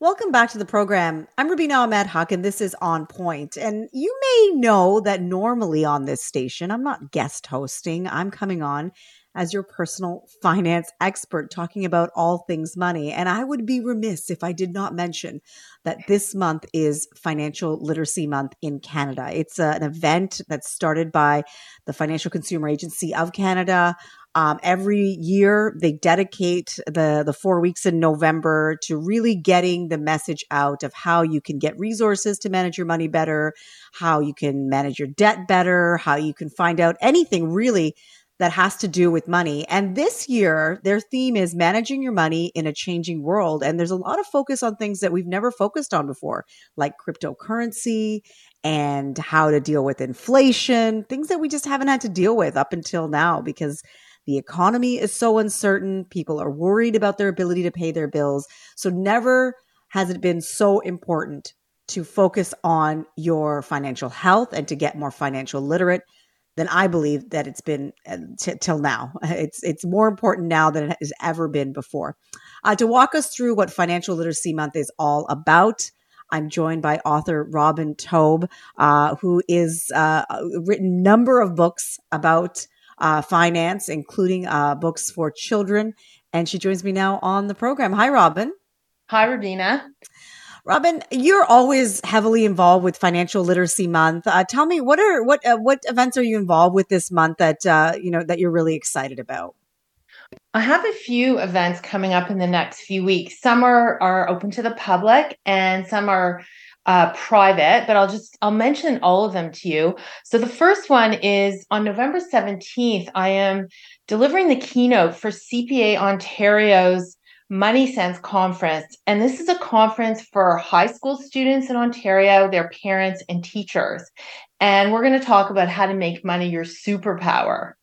Welcome back to the program. I'm Rubina Ahmed Huq, and this is On Point. And you may know that normally on this station, I'm not guest hosting. I'm coming on as your personal finance expert talking about all things money. And I would be remiss if I did not mention that this month is Financial Literacy Month in Canada. It's uh, an event that's started by the Financial Consumer Agency of Canada. Um, every year, they dedicate the the four weeks in November to really getting the message out of how you can get resources to manage your money better, how you can manage your debt better, how you can find out anything really that has to do with money. And this year, their theme is managing your money in a changing world. And there's a lot of focus on things that we've never focused on before, like cryptocurrency and how to deal with inflation, things that we just haven't had to deal with up until now because the economy is so uncertain. People are worried about their ability to pay their bills. So never has it been so important to focus on your financial health and to get more financial literate than I believe that it's been uh, t- till now. It's it's more important now than it has ever been before. Uh, to walk us through what Financial Literacy Month is all about, I'm joined by author Robin Taub, uh, who is uh, written number of books about uh, finance, including uh, books for children. And she joins me now on the program. Hi, Robin. Hi, Rubina. Robin, you're always heavily involved with Financial Literacy Month. Uh, tell me what are what uh, what events are you involved with this month that uh, you know that you're really excited about? I have a few events coming up in the next few weeks. Some are are open to the public, and some are uh, private, but I'll just I'll mention all of them to you. So the first one is on November 17th. I am delivering the keynote for CPA Ontario's Money Sense conference, and this is a conference for high school students in Ontario, their parents, and teachers. And we're going to talk about how to make money your superpower.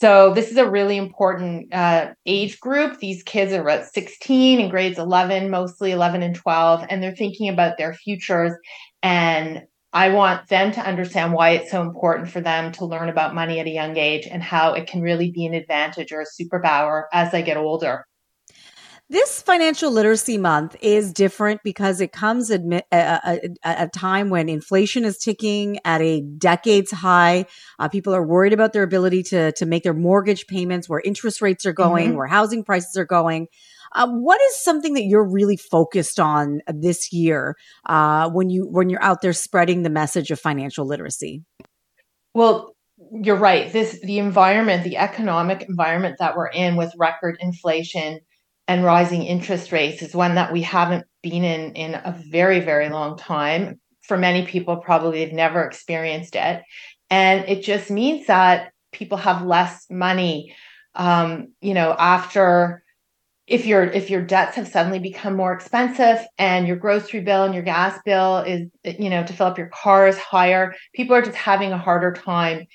So this is a really important uh, age group. These kids are about 16 in grades 11, mostly 11 and 12, and they're thinking about their futures. And I want them to understand why it's so important for them to learn about money at a young age and how it can really be an advantage or a superpower as they get older. This financial literacy month is different because it comes at a, a, a, time when inflation is ticking at a decades high. Uh, people are worried about their ability to to make their mortgage payments, where interest rates are going, mm-hmm. where housing prices are going. Uh, what is something that you're really focused on this year uh, when you when you're out there spreading the message of financial literacy? Well, you're right. This the environment, the economic environment that we're in with record inflation and rising interest rates is one that we haven't been in in a very very long time. For many people probably they've never experienced it. And it just means that people have less money um, you know after if your if your debts have suddenly become more expensive and your grocery bill and your gas bill is you know to fill up your car is higher people are just having a harder time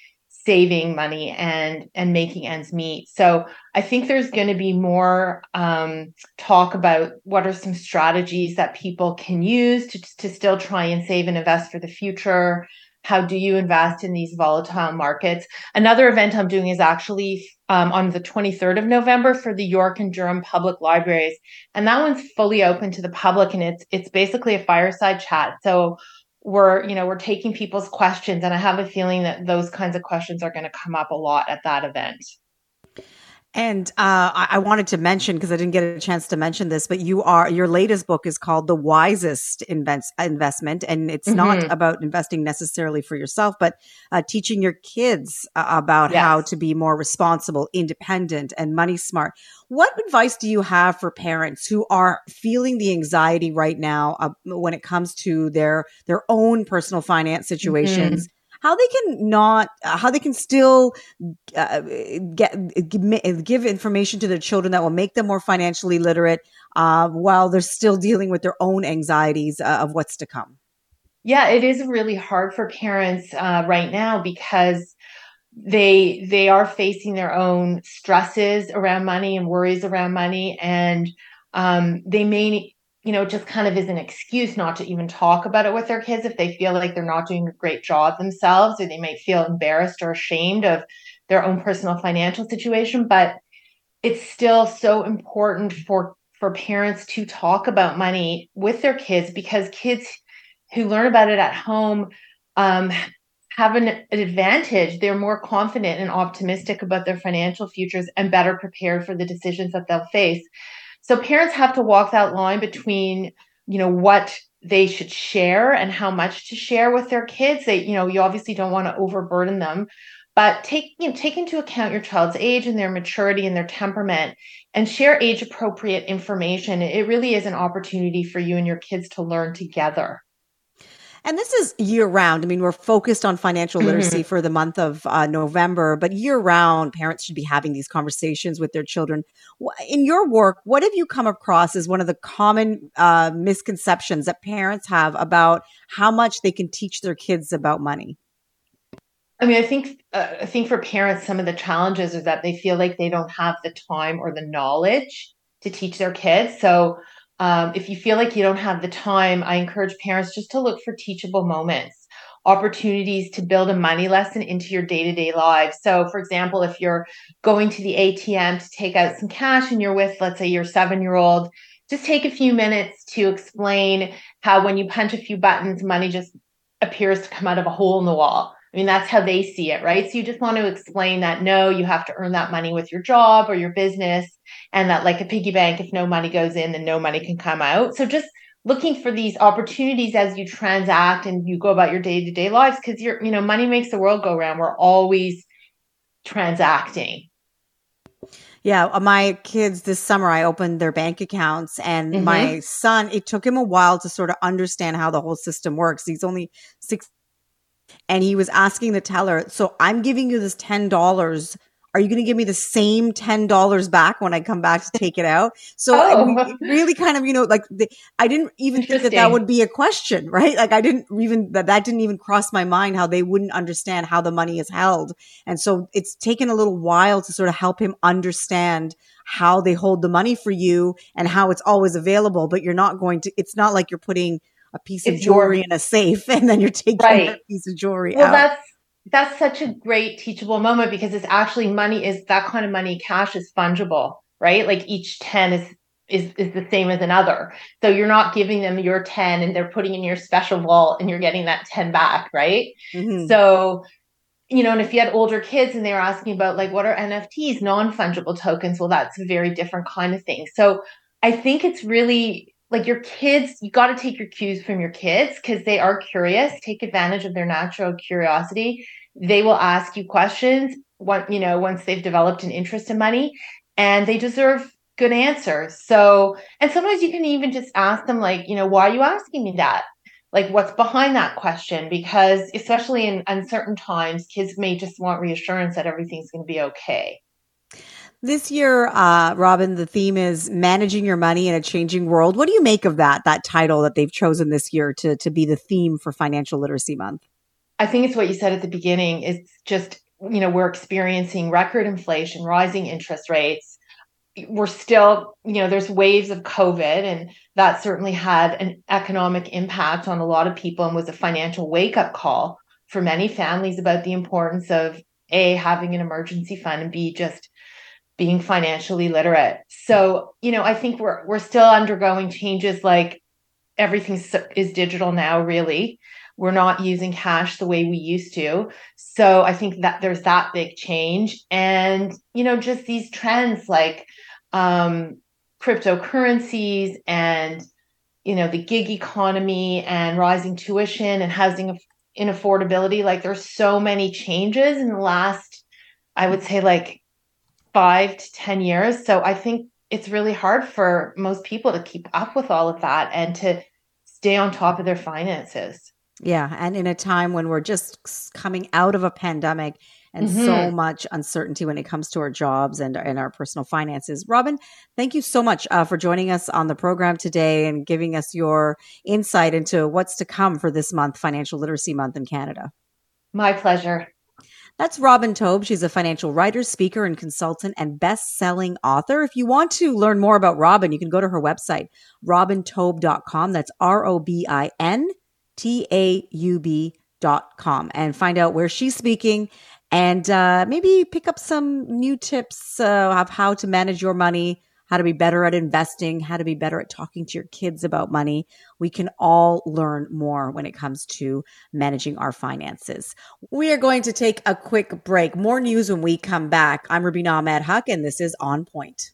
saving money and and making ends meet. So i think there's going to be more um, talk about what are some strategies that people can use to, to still try and save and invest for the future. How do you invest in these volatile markets? Another event i'm doing is actually um, on the 23rd of november for the york and durham public libraries. And that one's fully open to the public and it's it's basically a fireside chat. So we're you know we're taking people's questions and i have a feeling that those kinds of questions are going to come up a lot at that event and uh, I-, I wanted to mention because I didn't get a chance to mention this, but you are your latest book is called "The Wisest Invest- Investment," and it's mm-hmm. not about investing necessarily for yourself, but uh, teaching your kids uh, about yes. how to be more responsible, independent, and money smart. What advice do you have for parents who are feeling the anxiety right now uh, when it comes to their their own personal finance situations? Mm-hmm how they can not uh, how they can still uh, get give information to their children that will make them more financially literate uh, while they're still dealing with their own anxieties uh, of what's to come. Yeah it is really hard for parents uh, right now because they they are facing their own stresses around money and worries around money and um, they may you know, just kind of is an excuse not to even talk about it with their kids if they feel like they're not doing a great job themselves or they might feel embarrassed or ashamed of their own personal financial situation. But it's still so important for for parents to talk about money with their kids because kids who learn about it at home um, have an, an, advantage. They're more confident and optimistic about their financial futures and better prepared for the decisions that they'll face. So parents have to walk that line between, you know, what they should share and how much to share with their kids. They, you know, you obviously don't want to overburden them, but take you know, take into account your child's age and their maturity and their temperament and share age appropriate information. It really is an opportunity for you and your kids to learn together. And this is year round. I mean, we're focused on financial literacy mm-hmm. for the month of uh, November, but year round, parents should be having these conversations with their children. In your work, what have you come across as one of the common uh, misconceptions that parents have about how much they can teach their kids about money? I mean, I think uh, I think for parents, some of the challenges is that they feel like they don't have the time or the knowledge to teach their kids. So um, if you feel like you don't have the time, I encourage parents just to look for teachable moments, opportunities to build a money lesson into your day to day lives. So, for example, if you're going to the ATM to take out some cash and you're with, let's say, your seven year old, just take a few minutes to explain how when you punch a few buttons, money just appears to come out of a hole in the wall. I mean, that's how they see it, right? So you just want to explain that no, you have to earn that money with your job or your business, and that, like a piggy bank, if no money goes in, then no money can come out. So just looking for these opportunities as you transact and you go about your day to day lives, because you're, you know, money makes the world go round. We're always transacting. Yeah, uh, my kids this summer, I opened their bank accounts, and mm-hmm. my son, it took him a while to sort of understand how the whole system works. He's only six and he was asking the teller, "So I'm giving you this ten dollars. Are you going to give me the same ten dollars back when I come back to take it out?" So oh. really, kind of, you know, like the, I didn't even think that that would be a question, right? Like I didn't even that that didn't even cross my mind how they wouldn't understand how the money is held, and so it's taken a little while to sort of help him understand how they hold the money for you and how it's always available. But you're not going to. It's not like you're putting a piece of jewelry in a safe and then you're taking right. that piece of jewelry well, out. that's that's such a great teachable moment because it's actually money is that kind of money cash is fungible, right? Like each 10 is is is the same as another. So you're not giving them your 10 and they're putting in your special vault and you're getting that 10 back, right? Mm-hmm. So you know, and if you had older kids and they were asking about like what are NFTs, non-fungible tokens, well that's a very different kind of thing. So I think it's really like your kids, you got to take your cues from your kids because they are curious. Take advantage of their natural curiosity. They will ask you questions. What you know, once they've developed an interest in money, and they deserve good answers. So, and sometimes you can even just ask them, like, you know, why are you asking me that? Like, what's behind that question? Because especially in uncertain times, kids may just want reassurance that everything's going to be okay. This year, uh, Robin, the theme is managing your money in a changing world. What do you make of that, that title that they've chosen this year to, to be the theme for Financial Literacy Month? I think it's what you said at the beginning. It's just, you know, we're experiencing record inflation, rising interest rates. We're still, you know, there's waves of COVID, and that certainly had an economic impact on a lot of people and was a financial wake up call for many families about the importance of A, having an emergency fund, and B, just being financially literate. So, you know, I think we're we're still undergoing changes like everything is digital now really. We're not using cash the way we used to. So, I think that there's that big change and, you know, just these trends like um cryptocurrencies and you know, the gig economy and rising tuition and housing inaffordability like there's so many changes in the last I would say like five to 10 years. So I think it's really hard for most people to keep up with all of that and to stay on top of their finances. Yeah. And in a time when we're just coming out of a pandemic and mm-hmm. so much uncertainty when it comes to our jobs and, and our personal finances. Robin, thank you so much uh, for joining us on the program today and giving us your insight into what's to come for this month, Financial Literacy Month in Canada. My pleasure. That's Robin Taub. She's a financial writer, speaker, and consultant and best-selling author. If you want to learn more about Robin, you can go to her website, robintaub.com. That's R-O-B-I-N T-A-U-B dot com and find out where she's speaking and uh, maybe pick up some new tips uh, of how to manage your money, how to be better at investing, how to be better at talking to your kids about money. We can all learn more when it comes to managing our finances. We are going to take a quick break. More news when we come back. I'm Rubina Ahmed Huq, and this is On Point.